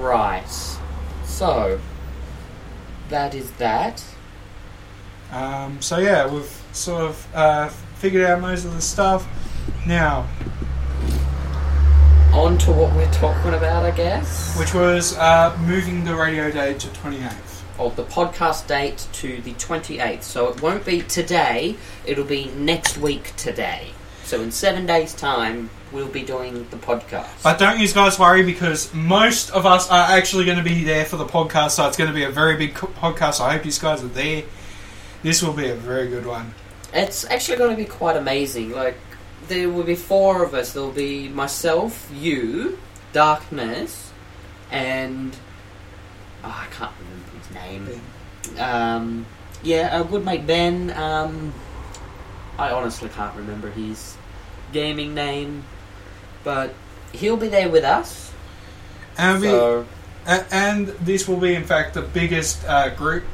right. So, that is that. Um, so yeah, we've sort of uh, figured out most of the stuff. Now, On to what we're talking about, I guess. which was uh, moving the radio date to 28th. Of the podcast date to the 28th. So it won't be today, it'll be next week today. So in seven days' time, we'll be doing the podcast. But don't you guys worry because most of us are actually going to be there for the podcast, so it's going to be a very big co- podcast. I hope you guys are there. This will be a very good one. It's actually going to be quite amazing. Like, there will be four of us. There will be myself, you, Darkness, and. Oh, I can't remember his name. Um, yeah, our good mate Ben. Um, I honestly can't remember his gaming name, but he'll be there with us. And, we, So, a- and this will be, in fact, the biggest uh, group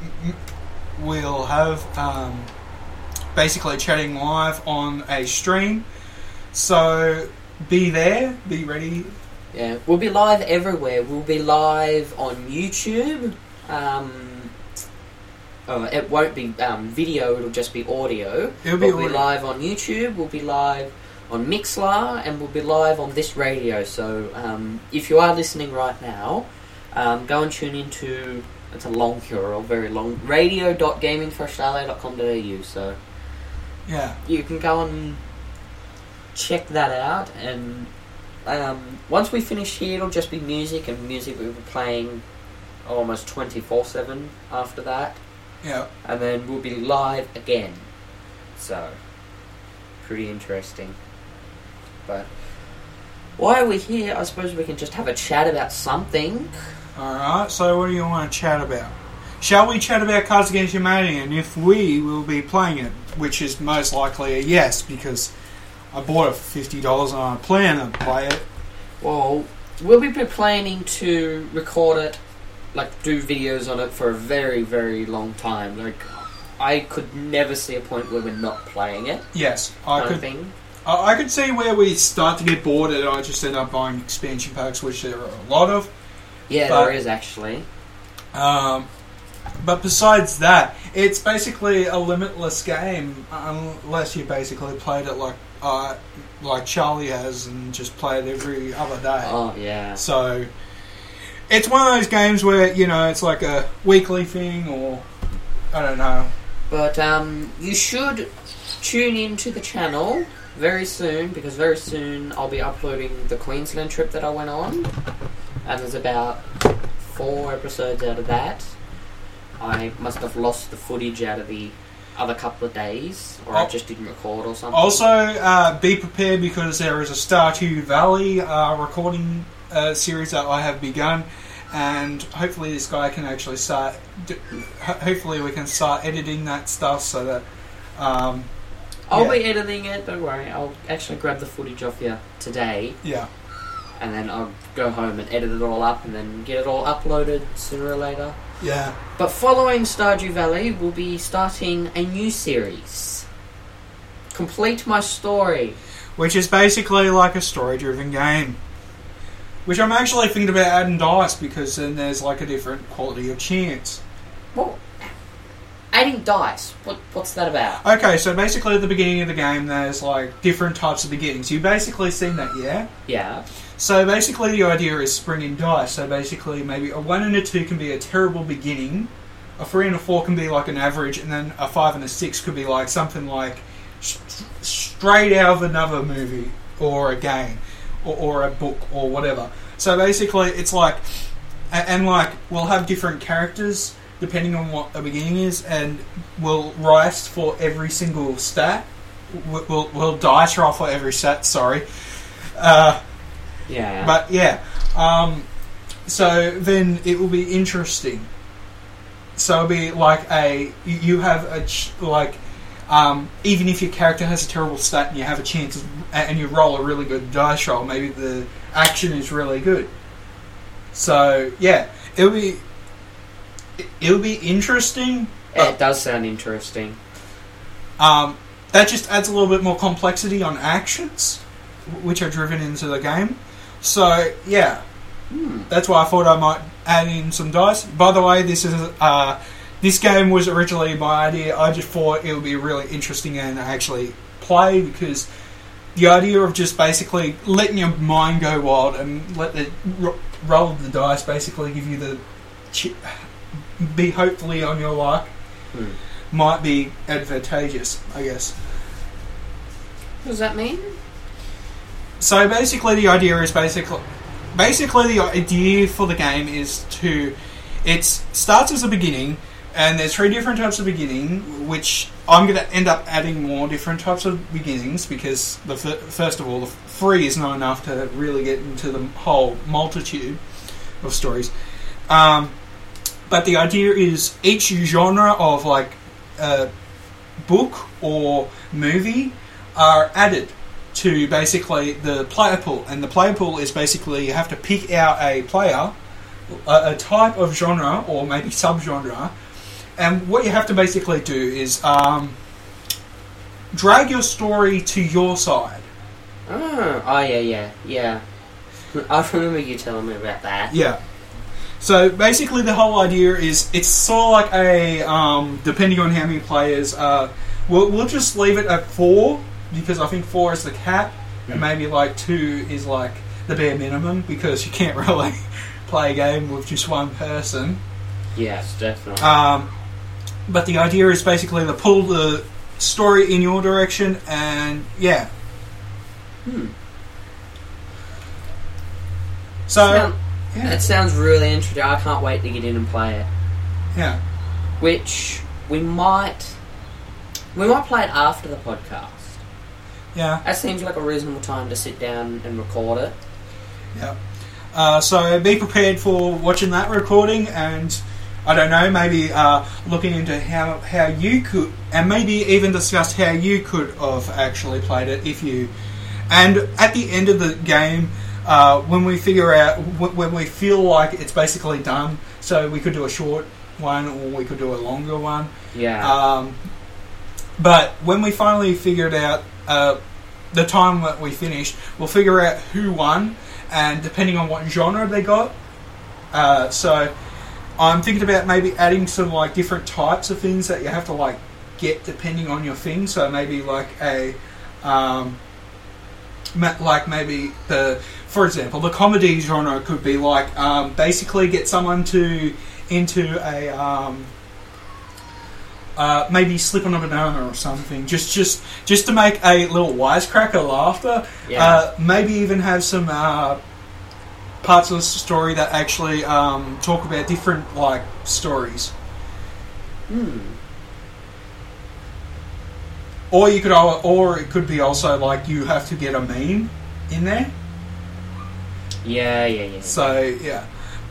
we'll have. Um, basically, chatting live on a stream. So be there, be ready. yeah, we'll be live everywhere. We'll be live on YouTube. Um, oh, it won't be um, video. It'll just be audio. It'll be we'll be live on YouTube. We'll be live on Mixlr, and we'll be live on this radio. So, um, if you are listening right now, um, go and tune into. It's a long URL, very long. Radio.gamingforaustralia.com.au. So Yeah. you can go and check that out. And um, once we finish here, it'll just be music, and music we'll be playing almost twenty four seven after that Yeah. and then we'll be live again. So, pretty interesting. But why are we here? I suppose we can just have a chat about something. Alright, so what do you want to chat about? Shall we chat about Cards Against Humanity and if we will be playing it? Which is most likely a yes, because I bought it for $50 and I plan to play it. Well, we'll be planning to record it, like do videos on it for a very, very long time. Like, I could never see a point where we're not playing it. Yes, I kind of could thing. I I could see where we start to get bored and I just end up buying expansion packs, which there are a lot of. Yeah, But- there is actually. Um, but besides that, it's basically a limitless game, unless you basically played it like uh, like Charlie has and just play it every other day. Oh yeah. So it's one of those games where you know it's like a weekly thing, or I don't know. But um, you should tune in to the channel very soon because very soon I'll be uploading the Queensland trip that I went on, and there's about four episodes out of that. I must have lost the footage out of the other couple of days, or I Oh. just didn't record or something. Also, uh, be prepared because there is a Stardew Valley uh, recording uh, series that I have begun, and hopefully this guy can actually start. Hopefully, we can start editing that stuff so that. Um, I'll yeah. be editing it. Don't worry. I'll actually grab the footage off you today, yeah, and then I'll go home and edit it all up, and then get it all uploaded sooner or later. yeah. But following Stardew Valley, we'll be starting a new series. Complete my story. Which is basically like a story-driven game. Which I'm actually thinking about adding dice because then there's like a different quality of chance. Well, adding dice. What, what's that about? Okay, so basically at the beginning of the game, there's like different types of beginnings. You've basically seen that, yeah? Yeah. So basically, the idea is springing dice. So basically, maybe a one and a two can be a terrible beginning, a three and a four can be like an average, and then a five and a six could be like something like st- straight out of another movie or a game or, or a book or whatever. So basically, it's like, and like we'll have different characters depending on what the beginning is, and we'll rise for every single stat. We'll, we'll, we'll dice roll for every stat. Sorry. Uh, Yeah. but yeah, um, so then it will be interesting. So it'll be like a you- you have a ch- like um, even if your character has a terrible stat and you have a chance of, and you roll a really good dice roll, maybe the action is really good. So yeah, it'll be it- it'll be interesting. it does sound interesting. Um, that just adds a little bit more complexity on actions, which are driven into the game. So yeah, Hmm. That's why I thought I might add in some dice. By the way, this is uh, this game was originally my idea. I just thought it would be really interesting and actually play because the idea of just basically letting your mind go wild and let the ro- roll of the dice basically give you the chi- be hopefully on your luck Hmm. might be advantageous, I guess. What does that mean? So basically, the idea is basically basically the idea for the game is to it starts as a beginning, and there's three different types of beginning, which I'm going to end up adding more different types of beginnings because the fir- first of all, the three is not enough to really get into the whole multitude of stories. Um, but the idea is each genre of like a book or movie are added to basically the player pool, and the player pool is basically you have to pick out a player, a, a type of genre or maybe subgenre, and what you have to basically do is um, drag your story to your side. Oh, oh yeah, yeah, yeah. I remember you telling me about that. Yeah. So basically, the whole idea is it's sort of like a um, depending on how many players. Uh, we'll, we'll just leave it at four because I think four is the cap, and maybe like two is like the bare minimum because you can't really play a game with just one person. Yes, definitely. Um, but the idea is basically to pull the story in your direction, and yeah. hmm. So Sound- yeah, That sounds really interesting. I can't wait to get in and play it. yeah. Which we might, we might play it after the podcast. Yeah. That seems like a reasonable time to sit down and record it. Yeah. Uh, so be prepared for watching that recording, and I don't know, maybe uh, looking into how how you could, and maybe even discuss how you could have actually played it if you. And at the end of the game, uh, when we figure out when we feel like it's basically done, so we could do a short one or we could do a longer one. Yeah. Um, but when we finally figured out uh, the time that we finished, we'll figure out who won, and depending on what genre they got. Uh, so I'm thinking about maybe adding some like different types of things that you have to like get depending on your thing. So maybe like a um, like maybe the for example the comedy genre could be like um, basically get someone to into a um, uh, maybe slip on a banana or something, just just just to make a little wisecracker laughter. Yeah. Uh, maybe even have some uh, parts of the story that actually um, talk about different like stories. hmm. Or you could, or it could be also like you have to get a meme in there. Yeah, yeah, yeah. So yeah,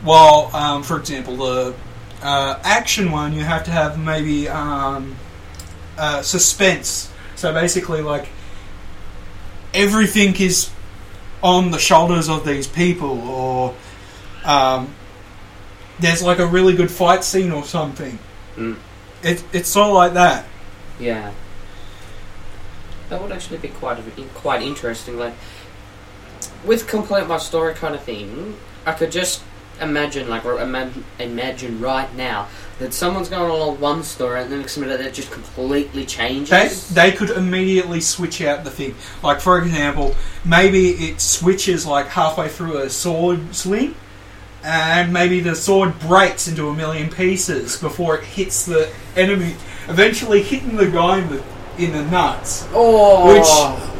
well, um, for example, the uh, action one you have to have maybe um, uh, suspense. So basically, like everything is on the shoulders of these people, or um, there's like a really good fight scene or something. Mm. It, it's sort of like that. Yeah. That would actually be quite quite interesting. Like with complete my story kind of thing, I could just imagine, like, imagine, imagine right now that someone's going along one story and the next minute that just completely changes. They, they could immediately switch out the thing. Like, for example, maybe it switches like halfway through a sword swing, and maybe the sword breaks into a million pieces before it hits the enemy, eventually hitting the guy in the, in the nuts. oh, Which-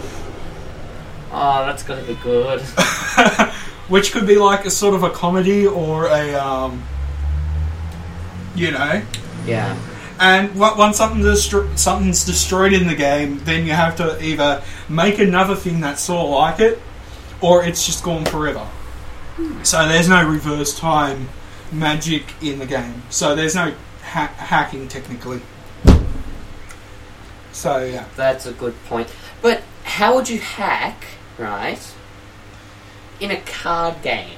oh, that's gonna be good. Which could be like a sort of a comedy or a, um, you know. Yeah, And once something destro- something's destroyed in the game, then you have to either make another thing that's sort of like it, or it's just gone forever. So there's no reverse time magic in the game. So there's no ha- hacking technically. So yeah, that's a good point. But how would you hack, right, in a card game?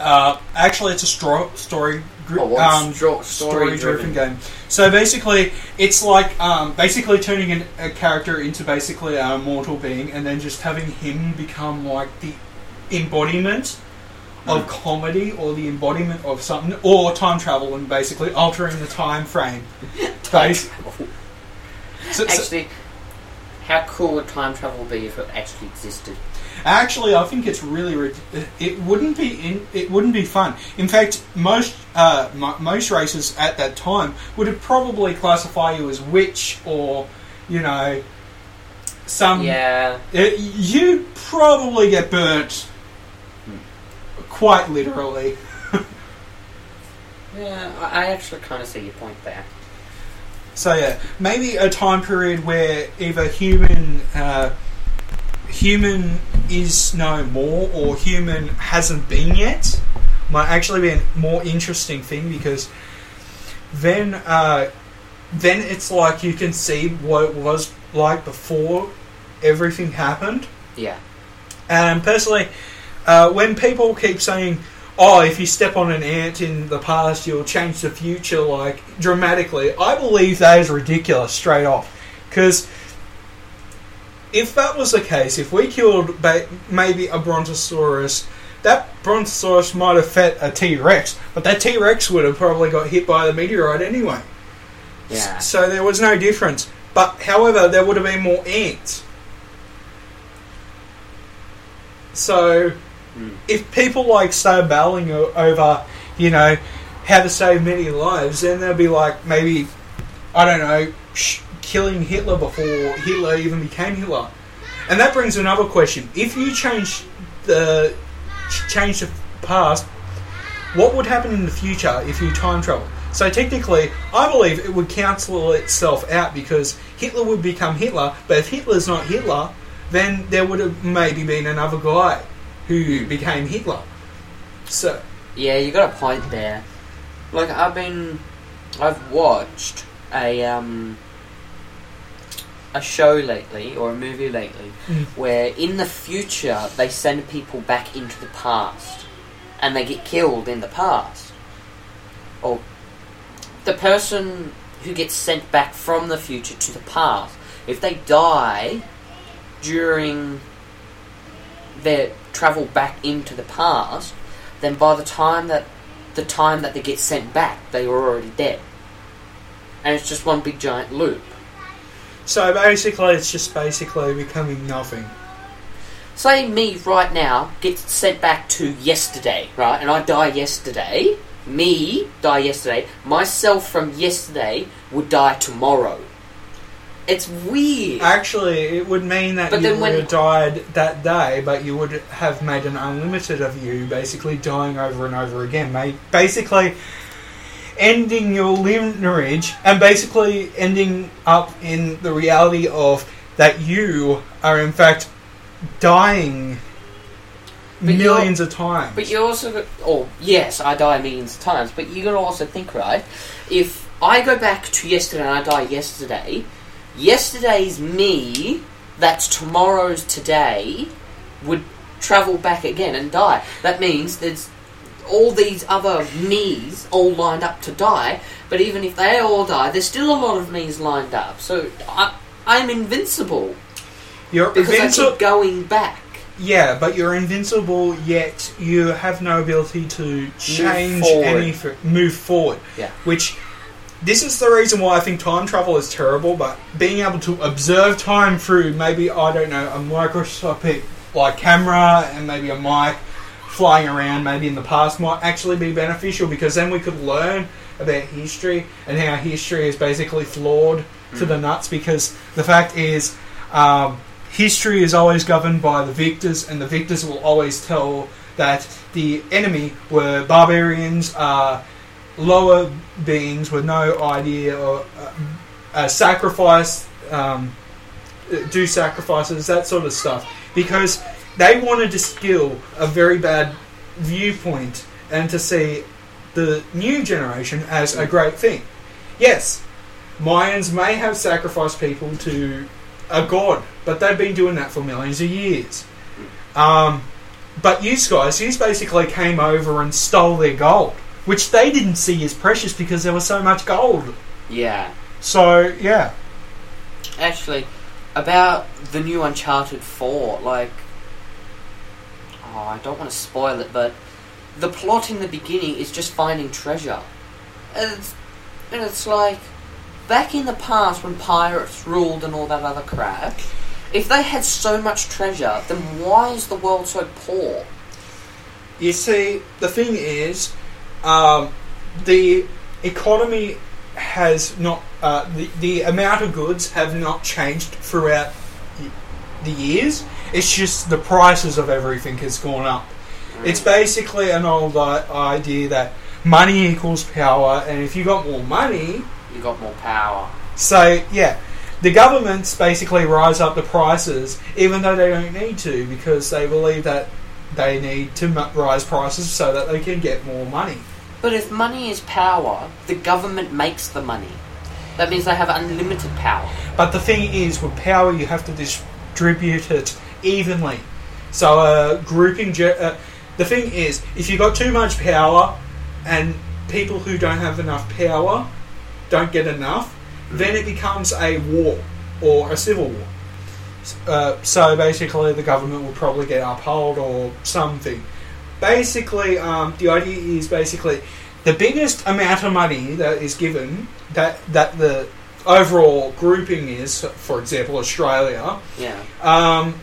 uh, actually it's a stro- story gr- Oh, um, stro- story story-driven. game. So basically, it's like um, basically turning an, a character into basically a mortal being, and then just having him become like the embodiment of Mm. comedy or the embodiment of something, or time travel and basically altering the time frame. Base- So- so- Actually, how cool would time travel be if it actually existed? Actually, I think it's really rid- it wouldn't be in, it wouldn't be fun. In fact, most uh, mo most races at that time would have probably classify you as witch or you know some. yeah, Uh, you probably get burnt quite literally. yeah. I actually kind of see your point there. So yeah, maybe a time period where either human uh, human is no more or human hasn't been yet might actually be a more interesting thing because then uh, then it's like you can see what it was like before everything happened. Yeah, And personally, uh, when people keep saying, "Oh, if you step on an ant in the past, you'll change the future," like dramatically, I believe that is ridiculous straight off. Because if that was the case, if we killed ba- maybe a brontosaurus, that brontosaurus might have fed a T Rex, but that T Rex would have probably got hit by the meteorite anyway. yeah. So there was no difference. But however, there would have been more ants. So If people like start battling over, you know, how to save many lives, then they'll be like maybe, I don't know, sh- killing Hitler before Hitler even became Hitler. And that brings another question: If you change the ch- change the past, what would happen in the future if you time travel? So technically, I believe it would cancel itself out because Hitler would become Hitler. But if Hitler's not Hitler, then there would have maybe been another guy who became Hitler. So Yeah, you got a point there. Like I've been, I've watched a um a show lately or a movie lately Mm. where in the future they send people back into the past and they get killed in the past. Or the person who gets sent back from the future to the past, if they die during their travel back into the past, then by the time that the time that they get sent back, they were already dead. And it's just one big giant loop. so basically, it's just basically becoming nothing. Say me right now gets sent back to yesterday, right? And I die yesterday. Me die yesterday. Myself from yesterday would die tomorrow. It's weird. Actually, it would mean that But you then would when- have died that day, but you would have made an unlimited of you, basically dying over and over again. Basically ending your lineage and basically ending up in the reality of that you are in fact dying But you're- millions of times. But you also, oh yes, I die millions of times. But you got to also think, right? If I go back to yesterday and I die yesterday, yesterday's me, that's tomorrow's today, would travel back again and die. That means there's all these other me's all lined up to die. But even if they all die, there's still a lot of me's lined up. So I, I'm invincible you're because I invincible. keep going back. Yeah, but you're invincible, yet you have no ability to change forward. any move forward. Yeah. Which this is the reason why I think time travel is terrible. But being able to observe time through maybe I don't know a microscopic like camera and maybe a mic flying around maybe in the past might actually be beneficial because then we could learn about history and how history is basically flawed to the nuts because the fact is um, history is always governed by the victors and the victors will always tell that the enemy were barbarians uh, lower beings with no idea or uh, uh, sacrifice um, do sacrifices that sort of stuff because they wanted to skill a very bad viewpoint and to see the new generation as a great thing. Yes, Mayans may have sacrificed people to a god, but they've been doing that for millions of years. Um, but you guys, you basically came over and stole their gold, which they didn't see as precious because there was so much gold. Yeah. So yeah, Actually, about the new Uncharted 4, like. Oh, I don't want to spoil it, but the plot in the beginning is just finding treasure. And it's, and it's like, back in the past when pirates ruled and all that other crap, if they had so much treasure, then why is the world so poor? You see, the thing is, um, the economy has not, uh, the, the amount of goods have not changed throughout the years. It's just the prices of everything has gone up. It's basically an old uh, idea that money equals power, and if you got more money, You got more power. so yeah, the governments basically rise up the prices, even though they don't need to, because they believe that they need to rise prices so that they can get more money. But if money is power, the government makes the money. That means they have unlimited power. But the thing is, with power, you have to distribute it evenly. So, uh, grouping. ge- Uh, the thing is, if you've got too much power, and people who don't have enough power don't get enough, then it becomes a war or a civil war. Uh, so basically, the government will probably get upheld or something. Basically, um, the idea is basically the biggest amount of money that is given that that the overall grouping is, for example, Australia, Yeah. um,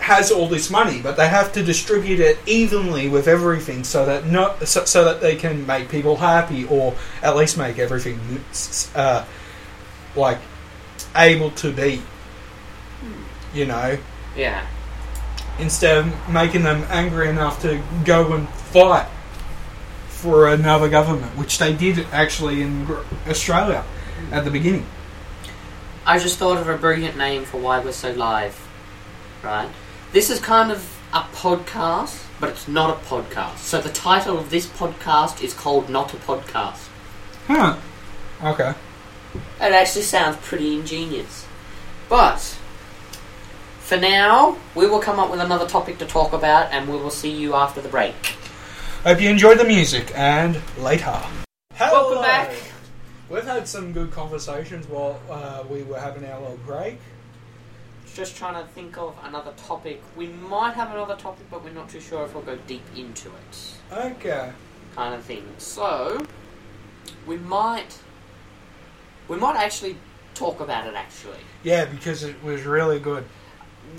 has all this money, but they have to distribute it evenly with everything, so that not so, so that they can make people happy, or at least make everything uh, like able to be. You know, Yeah. Instead of making them angry enough to go and fight for another government, which they did actually in Australia at the beginning. I just thought of a brilliant name for why we're so live. Right? This is kind of a podcast, but it's not a podcast. So the title of this podcast is called Not a Podcast. Huh. Okay. It actually sounds pretty ingenious. But for now, we will come up with another topic to talk about and we will see you after the break. Hope you enjoyed the music, and later. Hello. Welcome back. We've had some good conversations while uh, we were having our little break. Just trying to think of another topic. We might have another topic, but we're not too sure if we'll go deep into it. Okay. kind of thing. So we might we might actually talk about it actually. Yeah, because it was really good.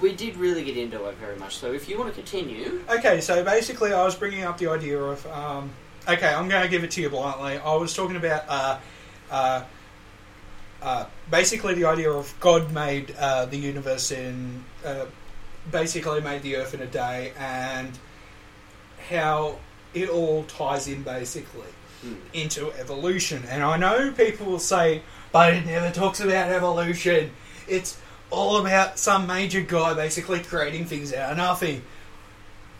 We did really get into it very much. So if you want to continue, Okay, so basically, I was bringing up the idea of. Um, okay, I'm going to give it to you bluntly. I was talking about. Uh, uh, uh, basically, the idea of God made uh, the universe in. Uh, basically, made the earth in a day, and how it all ties in basically Hmm. into evolution. And I know people will say, but it never talks about evolution. It's all about some major guy basically creating things out of nothing.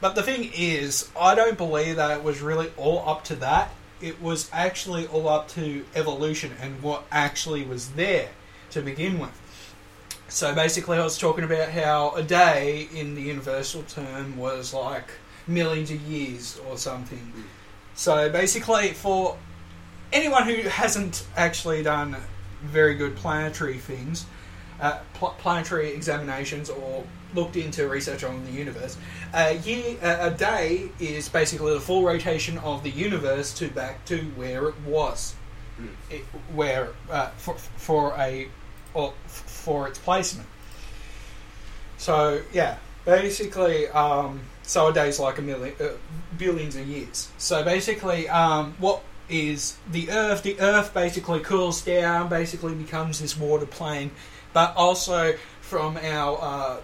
But the thing is, I don't believe that it was really all up to that. It was actually all up to evolution and what actually was there to begin with. So basically, I was talking about how a day in the universal term was like millions of years or something. So basically, for anyone who hasn't actually done very good planetary things, uh, pl- planetary examinations, or looked into research on the universe, a year, a a day is basically the full rotation of the universe to back to where it was, Hmm. it, where uh, for for a or f- for its placement. So yeah, basically, um, so a day's like a million, uh, billions of years. So basically, um, what is the Earth? The Earth basically cools down, basically becomes this water plane, but also from our uh,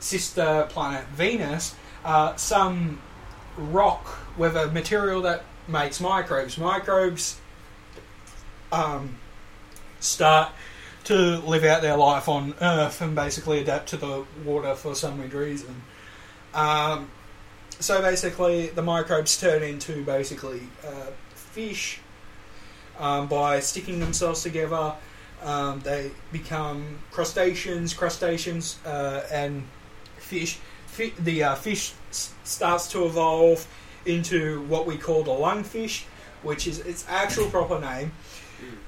sister planet Venus, uh, some rock with a material that makes microbes. Microbes um, start to live out their life on Earth and basically adapt to the water for some weird reason. Um, so basically, the microbes turn into basically uh, fish um, by sticking themselves together. Um, they become crustaceans, crustaceans, uh, and fish. Fi- the uh, fish s- starts to evolve into what we call the lungfish, which is its actual proper name,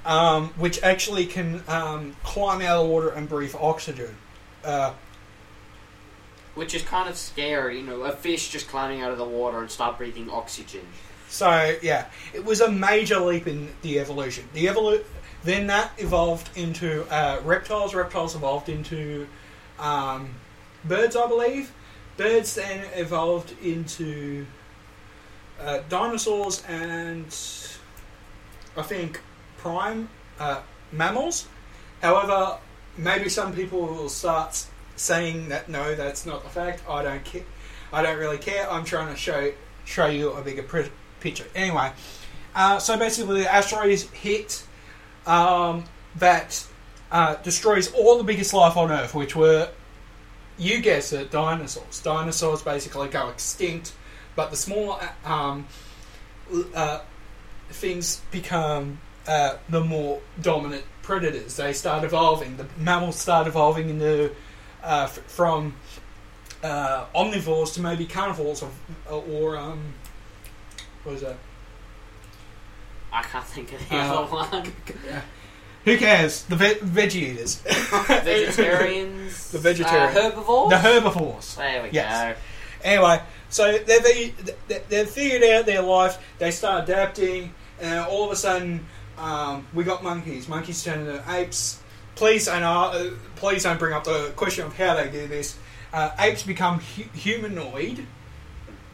um, which actually can um, climb out of the water and breathe oxygen. Uh, which is kind of scary. You know, a fish just climbing out of the water and start breathing oxygen. So yeah, it was a major leap in the evolution. The evolu- then that evolved into uh, reptiles. Reptiles evolved into um, birds, I believe. Birds then evolved into uh, dinosaurs and I think prime uh, mammals. However, maybe some people will start saying that no, that's not the fact. I don't care. I don't really care. I'm trying to show show you a bigger picture. Anyway, uh, so basically, the asteroids hit um, that uh, destroys all the biggest life on Earth, which were, you guess it, dinosaurs. Dinosaurs basically go extinct, but the smaller um, uh, things become uh, the more dominant predators. They start evolving. The mammals start evolving into uh, f- from uh, omnivores to maybe carnivores or, or um, what was that? I can't think of the Uh, other one. Who cares? The ve- veggie eaters. Vegetarians. The vegetarian. Uh, herbivores. the herbivores. There we Yes. go. Anyway, so they've, e- they- they've figured out their life, they start adapting, and all of a sudden, um, we got monkeys. Monkeys turn into apes. Please don't, uh, please don't bring up the question of how they do this. Uh, apes become hu- humanoid,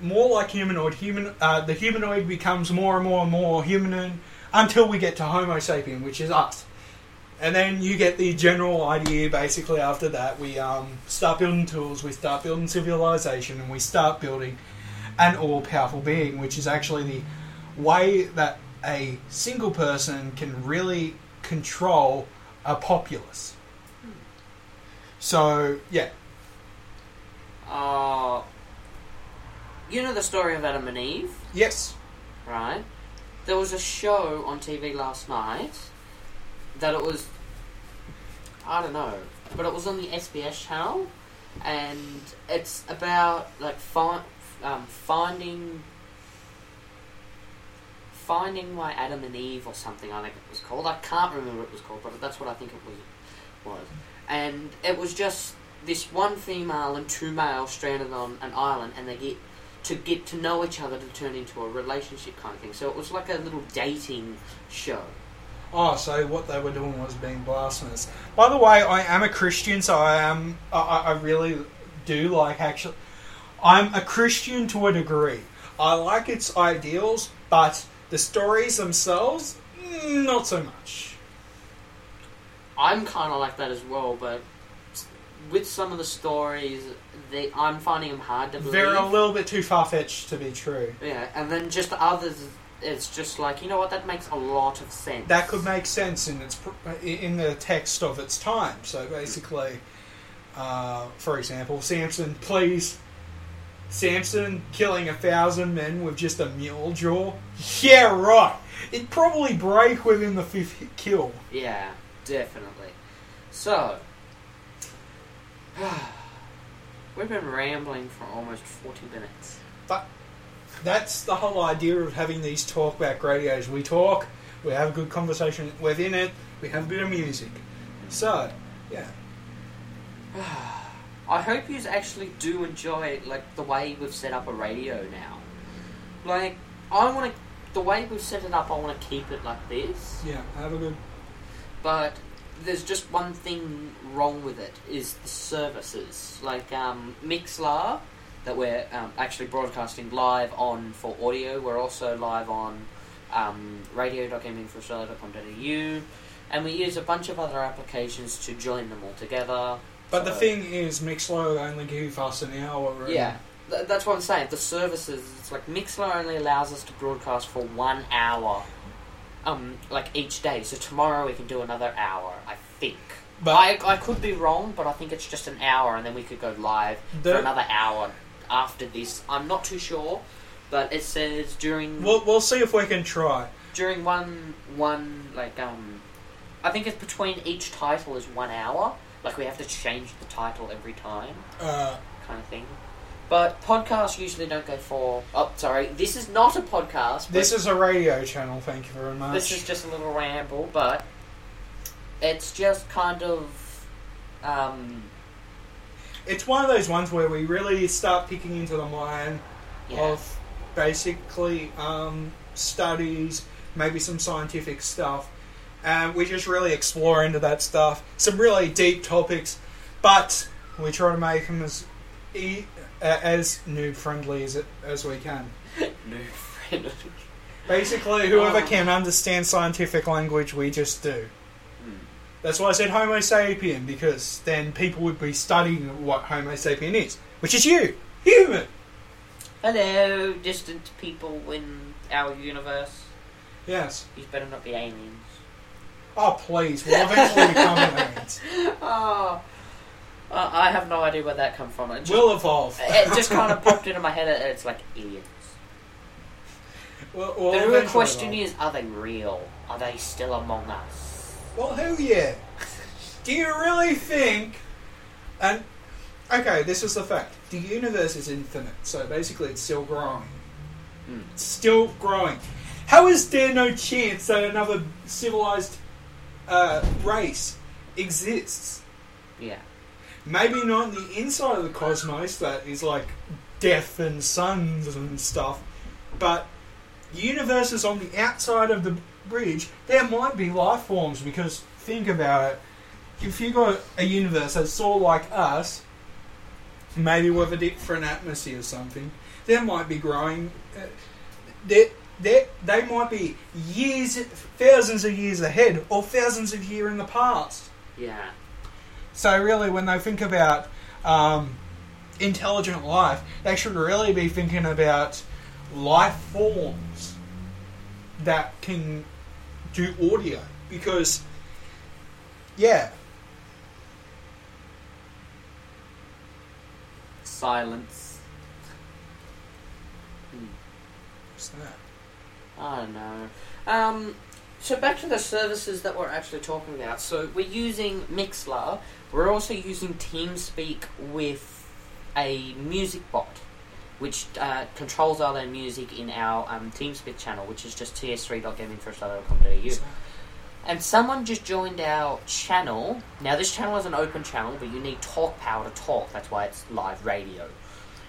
more like humanoid. Human, uh, the humanoid becomes more and more and more human until we get to Homo sapien, which is us. And then you get the general idea. Basically, after that, we um, start building tools, we start building civilization, and we start building an all-powerful being, which is actually the way that a single person can really control a populace. So, yeah, Uh, you know the story of Adam and Eve, yes, right? There was a show on TV last night that it was, I don't know, but it was on the SBS channel, and it's about like fi- um, finding finding my Adam and Eve or something. I think it was called. I can't remember what it was called, but that's what I think it was. Was and it was just this one female and two males stranded on an island, and they get to get to know each other to turn into a relationship kind of thing. So it was like a little dating show. Oh, so what they were doing was being blasphemous. By the way, I am a Christian, so I am. I, I really do like actually. I'm a Christian to a degree. I like its ideals, but the stories themselves, mm, not so much. I'm kind of like that as well, but with some of the stories, they I'm finding them hard to believe. They're a little bit too far fetched to be true. yeah, and then just others, it's just like you know what that makes a lot of sense. That could make sense in its in the text of its time. So basically, uh, for example, Samson, please, Samson killing a thousand men with just a mule jaw. Yeah, right. It'd probably break within the fifth kill. Yeah, definitely. So, we've been rambling for almost 40 minutes. But that's the whole idea of having these talkback radios. We talk, we have a good conversation within it, we have a bit of music. So, yeah. I hope you actually do enjoy like the way we've set up a radio now. Like, I want to, the way we've set it up, I want to keep it like this. Yeah, have a good. But there's just one thing wrong with it is the services. Like um, Mixlr, that we're um, actually broadcasting live on for audio. We're also live on um, radio.gamingforaustralia.com.au, and we use a bunch of other applications to join them all together. But the thing is, Mixlr only give us an hour. and- yeah, th- that's what I'm saying. The services, it's like Mixlr only allows us to broadcast for one hour, um, like each day. So tomorrow we can do another hour, I think. But I, I could be wrong, but I think it's just an hour, and then we could go live The- for another hour after this. I'm not too sure, but it says during we'll, we'll see if we can try. during one one like um, I think it's between each title is one hour. Like we have to change the title every time, Uh, kind of thing. But podcasts usually don't go for. Oh, sorry, this is not a podcast. This is a radio channel. Thank you very much. this is just a little ramble, but it's just kind of um, it's one of those ones where we really start picking into the mind Yeah. of basically um, studies, maybe some scientific stuff, and we just really explore into that stuff. Some really deep topics, but we try to make them as e- uh, as noob friendly as as we can. no friend. Basically, whoever Oh. can understand scientific language, we just do. Hmm. That's why I said Homo sapien, because then people would be studying what Homo sapien is, which is you, human. Hello, distant people in our universe. Yes. These better not be aliens. Oh, please. We'll eventually become aliens. Oh, uh, I have no idea where that come from. It just, We'll evolve. it just kind of popped into my head. and It's like aliens. We'll, we'll the real question is: Are they real? Are they still among us? Well, hell yeah. Do you really think. And. Okay, this is the fact. The universe is infinite, so basically it's still growing. Hmm. It's still growing. How is there no chance that another civilized uh, race exists? Yeah. Maybe not the inside of the cosmos that is like death and suns and stuff, but universes on the outside of the bridge, there might be life forms because think about it. If you got a universe that's of like us, maybe with a different atmosphere or something, there might be growing. Uh, they, they, they might be years, thousands of years ahead, or thousands of years in the past. Yeah. So really, when they think about um, intelligent life, they should really be thinking about life forms that can do audio. Because, yeah, Silence. what's that? I don't know. Um, so back to the services that we're actually talking about. So we're using Mixlr. We're also using TeamSpeak with a music bot, which uh, controls all their music in our um, TeamSpeak channel, which is just ts3.gamingfirst.com.au. And someone just joined our channel. Now, this channel is an open channel, but you need talk power to talk. That's why it's live radio.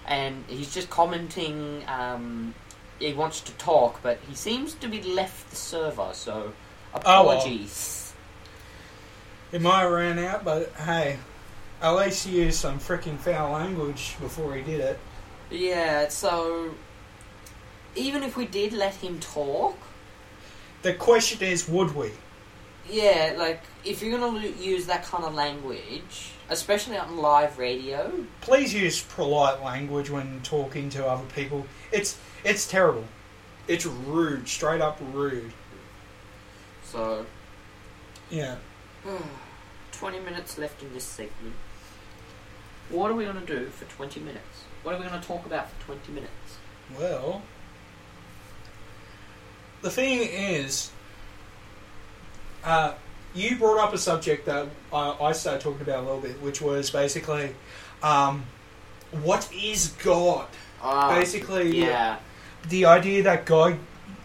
And he's just commenting. Um, he wants to talk, but he seems to be left the server. So, Oh, well. It might have ran out, but hey, at least he used some freaking foul language before he did it. Yeah. So, even if we did let him talk, The question is, would we? yeah, like if you're gonna use that kind of language, especially on live radio, Please use polite language when talking to other people. It's it's terrible. It's rude, straight up rude. so Yeah. 20 minutes left in this segment. What are we going to do for 20 minutes? What are we going to talk about for 20 minutes? Well, the thing is, uh, you brought up a subject that I, I started talking about a little bit, which was basically, um, what is God? Ah, Basically, yeah. the idea that God,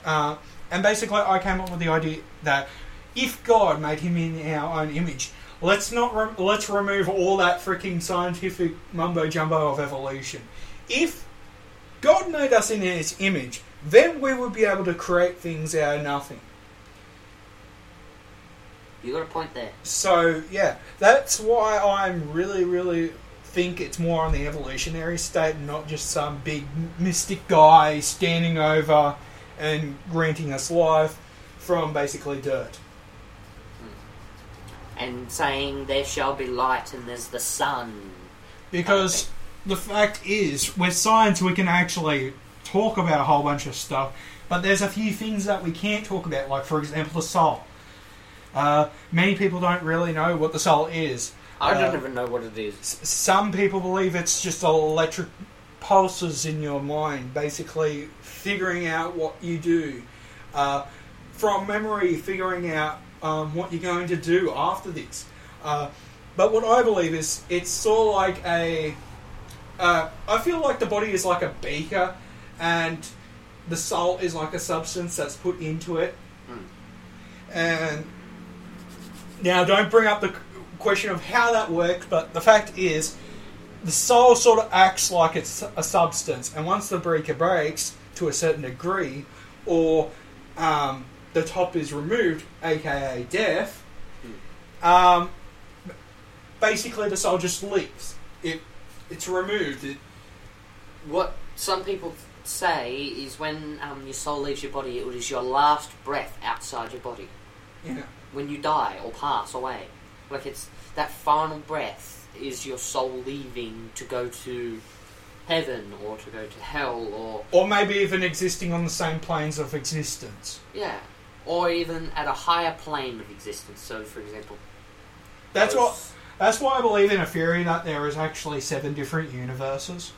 uh, and basically, I came up with the idea that if God made him in our own image, let's not re- let's remove all that freaking scientific mumbo jumbo of evolution. If God made us in His image, then we would be able to create things out of nothing. You got a point there. So yeah, that's why I'm really, really think it's more on the evolutionary state, and not just some big mystic guy standing over and granting us life from basically dirt. And saying there shall be light and there's the sun. Because the fact is, with science, we can actually talk about a whole bunch of stuff, but there's a few things that we can't talk about, like, for example, the soul. Uh, many people don't really know what the soul is. I don't Uh, even know what it is. S- some people believe it's just electric pulses in your mind, basically figuring out what you do. Uh, from memory, figuring out um, what you're going to do after this. Uh, but what I believe is it's sort of like a. Uh, I feel like the body is like a beaker, and the soul is like a substance that's put into it. Mm. And now, don't bring up the question of how that works, but the fact is, the soul sort of acts like it's a substance, and once the breaker breaks to a certain degree, or um, the top is removed, aka death, um, basically the soul just leaves. It it's removed. It, What some people say is when um, your soul leaves your body, it is your last breath outside your body. you know, When you die or pass away, like it's that final breath is your soul leaving to go to heaven or to go to hell or or maybe even existing on the same planes of existence. yeah, or even at a higher plane of existence. So, for example, That's those- what. That's why I believe in a theory that there is actually seven different universes,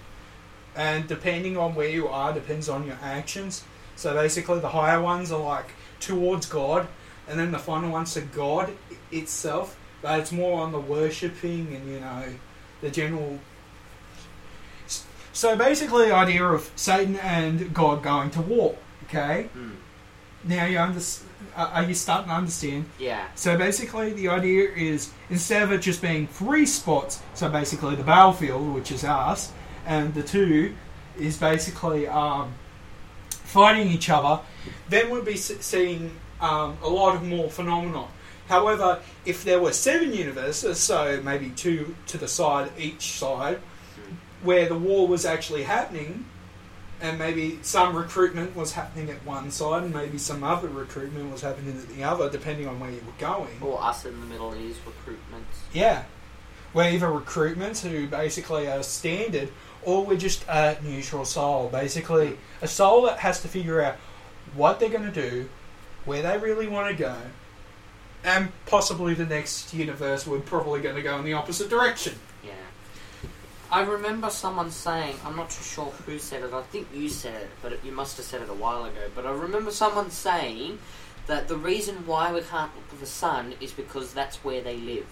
and depending on where you are, depends on your actions. So basically, the higher ones are like towards God, and then the final ones are God itself. But it's more on the worshipping and you know the general. So basically, the idea of Satan and God going to war. Okay, Hmm. Now you under, are you starting to understand? yeah, So basically, the idea is instead of it just being three spots, so basically the battlefield, which is us, and the two is basically um, fighting each other, then we'll be seeing um, a lot of more phenomenon. However, if there were seven universes, so maybe two to the side, each side, where the war was actually happening, and maybe some recruitment was happening at one side, and maybe some other recruitment was happening at the other, depending on where you were going. or us in the middle is recruitment. Yeah. We're either recruitments who basically are standard, or we're just a neutral soul. Basically, a soul that has to figure out what they're going to do, where they really want to go, and possibly the next universe we're probably going to go in the opposite direction. Yeah. I remember someone saying, I'm not too sure who said it, I think you said it, but it, you must have said it a while ago, but I remember someone saying that the reason why we can't look at the sun is because that's where they live.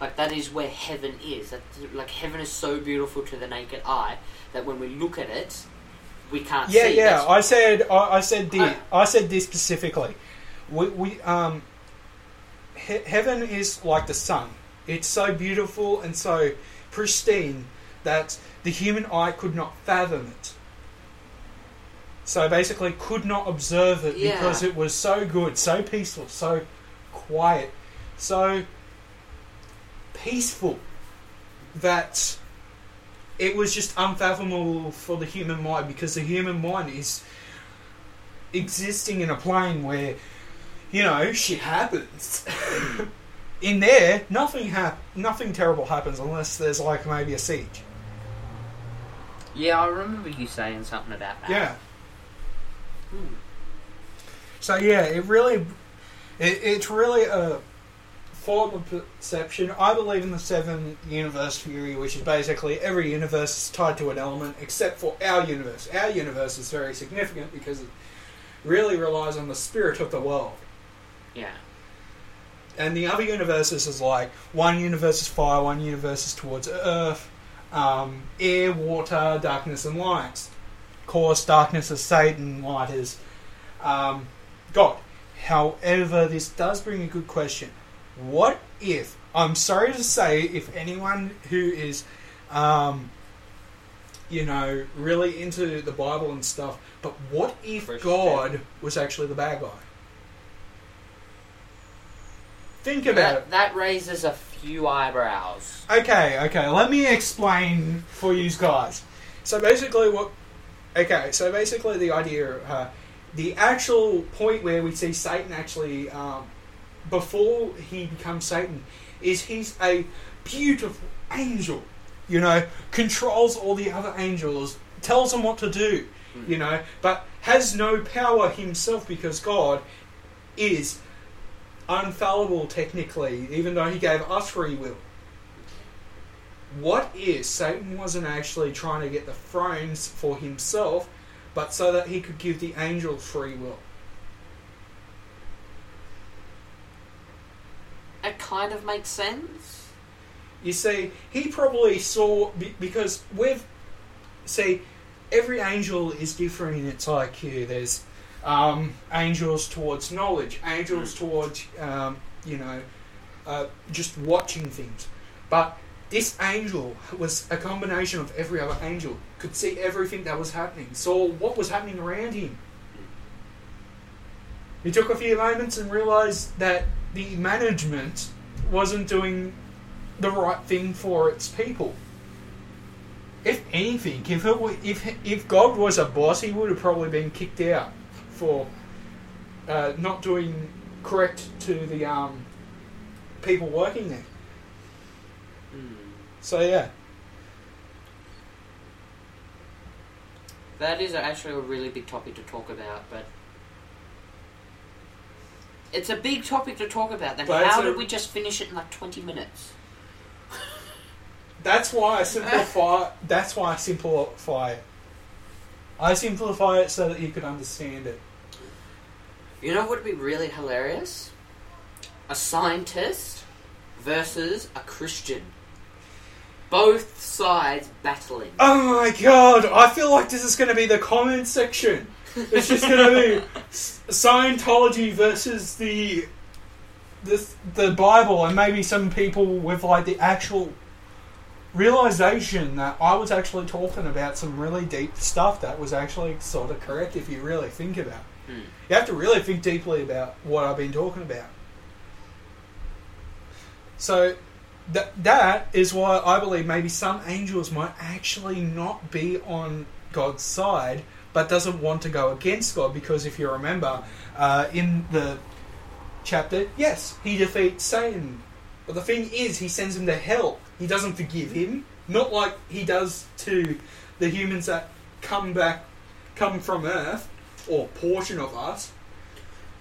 Like, that is where heaven is. That, like, heaven is so beautiful to the naked eye that when we look at it, we can't Yeah, see. yeah. That's- I said, I, I said this. I- I said this specifically. We, we um, he- heaven is like the sun. It's so beautiful and so pristine that the human eye could not fathom it. So basically, could not observe it Yeah. because it was so good, so peaceful, so quiet, so peaceful that it was just unfathomable for the human mind because the human mind is existing in a plane where you know shit happens. in there, nothing hap- nothing terrible happens unless there's like maybe a siege. yeah, I remember you saying something about that. Yeah. Hmm. So yeah, it really, it, it's really a form of perception. I believe in the seven universe theory, which is basically every universe is tied to an element except for our universe. Our universe is very significant because it really relies on the spirit of the world. Yeah. And the other universes is like one universe is fire, one universe is towards earth, um, air, water, darkness, and light. Of course, darkness is Satan, light is um, God. However, this does bring a good question. What if, I'm sorry to say, if anyone who is, um, you know, really into the Bible and stuff, but what if God was actually the bad guy? Think about That, it. that raises a few eyebrows. Okay, okay. Let me explain for you guys. So basically, what? Okay, so basically, the idea, uh, the actual point where we see Satan actually, um, before he becomes Satan, is he's a beautiful angel. You know, controls all the other angels, tells them what to do. You know, but has no power himself because God is unfallible technically, even though he gave us free will. What if Satan wasn't actually trying to get the thrones for himself, but so that he could give the angels free will? It kind of makes sense. You see, he probably saw because we've see every angel is different in its IQ. There's um, angels towards knowledge, angels towards um, you know uh, just watching things, but This angel was a combination of every other angel. Could see everything that was happening. Saw what was happening around him. He took a few moments and realized that the management wasn't doing the right thing for its people. If anything, if it, wa- if if God was a boss, he would have probably been kicked out for uh, not doing correct to the um, people working there. Mm. So yeah, That is actually a really big topic to talk about, but it's a big topic to talk about. Then But how a- we just finish it in like twenty minutes? that's why I simplify. that's why I simplify it. I simplify it so that you can understand it. You know what would be really hilarious? A scientist versus a Christian. Both sides battling. Oh my god! I feel like this is going to be the comment section. It's just going to be Scientology versus the the the Bible, and maybe some people with like the actual realization that I was actually talking about some really deep stuff that was actually sort of correct if you really think about. it. Hmm. You have to really think deeply about what I've been talking about. So that that is why I believe maybe some angels might actually not be on God's side, but doesn't want to go against God because if you remember uh, in the chapter, yes, he defeats Satan. But the thing is, he sends him to hell. He doesn't forgive him, not like he does to the humans that come back, come from Earth, or portion of us.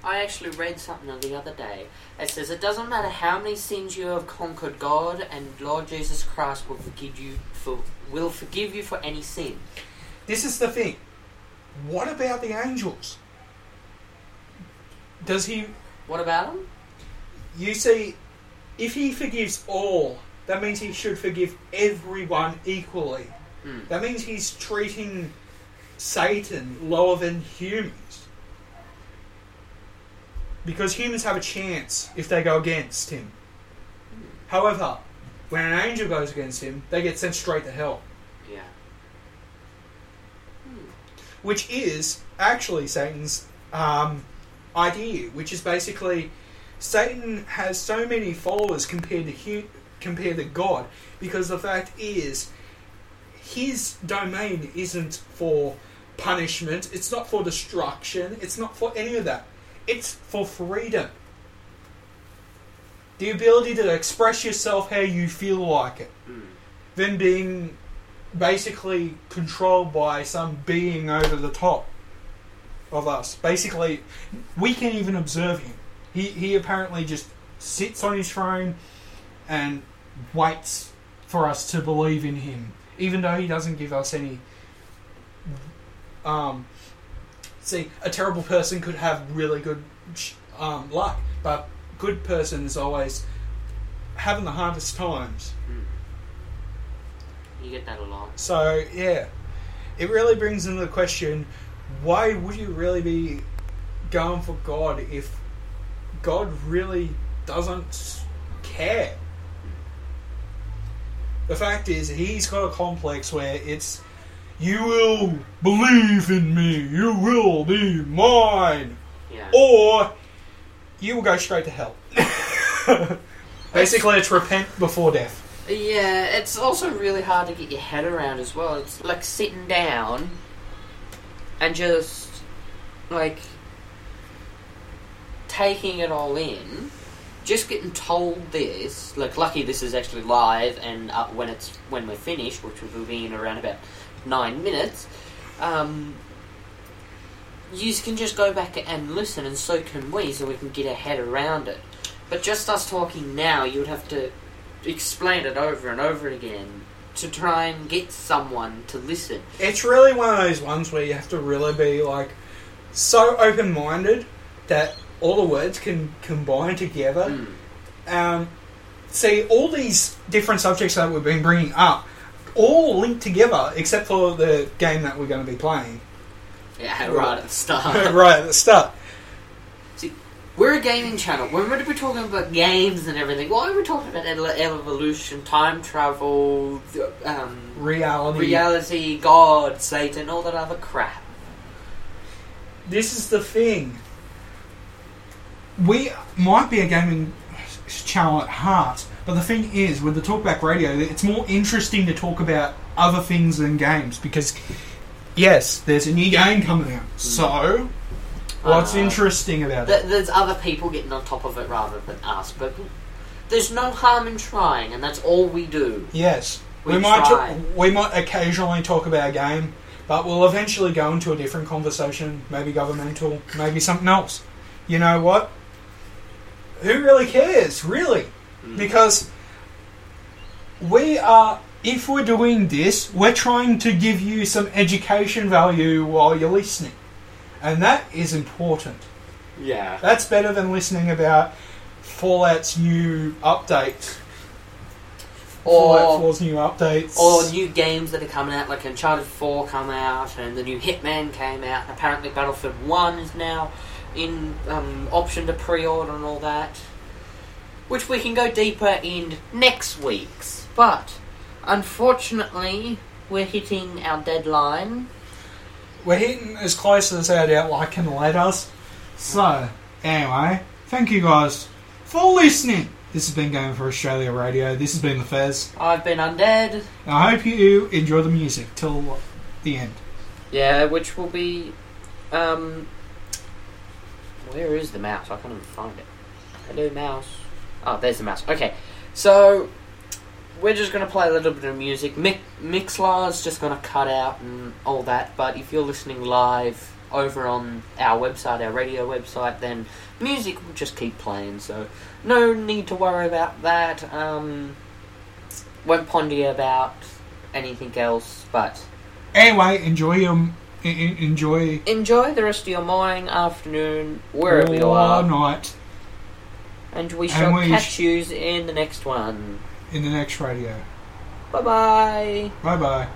I actually read something the other day. It says it doesn't matter how many sins you have conquered, God and Lord Jesus Christ will forgive you for will forgive you for any sin. This is the thing. What about the angels? Does he What about them? You see, if he forgives all, that means he should forgive everyone equally. Hmm. That means he's treating Satan lower than humans. Because humans have a chance if they go against him. However, when an angel goes against him, they get sent straight to hell. Yeah. Hmm. which is actually Satan's um, idea, which is basically Satan has so many followers compared to hu- compared to God, because the fact is his domain isn't for punishment, it's not for destruction, it's not for any of that. It's for freedom. The ability to express yourself how you feel like it Hmm. than being basically controlled by some being over the top of us. Basically, we can't even observe him. He, he apparently just sits on his throne and waits for us to believe in him, even though he doesn't give us any. Um, see, a terrible person could have really good um, luck, but good person is always having the hardest times. Hmm. You get that a lot. So yeah, it really brings into the question: Why would you really be going for God if God really doesn't care? The fact is, he's got a complex where it's you will believe in me, you will be mine, Yeah. or you will go straight to hell. Basically, it's repent before death. Yeah, it's also really hard to get your head around as well. It's like sitting down and just like taking it all in, just getting told this. Like, lucky this is actually live, and uh, when it's when we're finished, which will be in around about nine minutes, um, you can just go back and listen, and so can we, so we can get our head around it. But just us talking now, you would have to explain it over and over again to try and get someone to listen. It's really one of those ones where you have to really be like so open minded that all the words can combine together. Mm. Um, see, all these different subjects that we've been bringing up all linked together except for the game that we're going to be playing Yeah, right at the start. right at the start. See, we're a gaming channel. We're meant to be talking about games and everything. Why are we talking about evolution, time travel, um, Reality. reality, God, Satan, all that other crap? This is the thing. We might be a gaming channel at heart, but the thing is, with the Talkback Radio, it's more interesting to talk about other things than games because, yes, there's a new game coming out. So, what's Uh, interesting about Th- it? there's other people getting on top of it rather than us, but there's no harm in trying, and that's all we do. Yes, we, we might try. we might occasionally talk about a game, but we'll eventually go into a different conversation, maybe governmental, maybe something else. You know what? Who really cares, really? Mm. Because we are, if we're doing this, we're trying to give you some education value while you're listening, and that is important. Yeah. That's better than listening about Fallout's new update. Fallout Or 4's new updates. or new games that are coming out, like Uncharted 4 come out, and the new Hitman came out, and apparently Battlefield 1 is now in um, option to pre-order and all that. Which we can go deeper in next week's. But, unfortunately, we're hitting our deadline. We're hitting as close as our outline can let us. So, anyway, thank you guys for listening. This has been Going for Australia Radio. This has been the Fez. I've been undead. I hope you enjoy the music till the end. Yeah, which will be. Um, where is the mouse? I can't even find it. Hello, mouse. Oh, there's the mouse. Okay, so we're just gonna play a little bit of music. Mick Mixlr's just gonna cut out and all that. But if you're listening live over on our website, our radio website, then music will just keep playing. So no need to worry about that. Um, won't ponder about anything else, but. Anyway, enjoy your en- en- enjoy enjoy the rest of your morning, afternoon, wherever you or are, night and we And shall we catch sh- yous in the next one. in the next radio. Bye bye. Bye bye.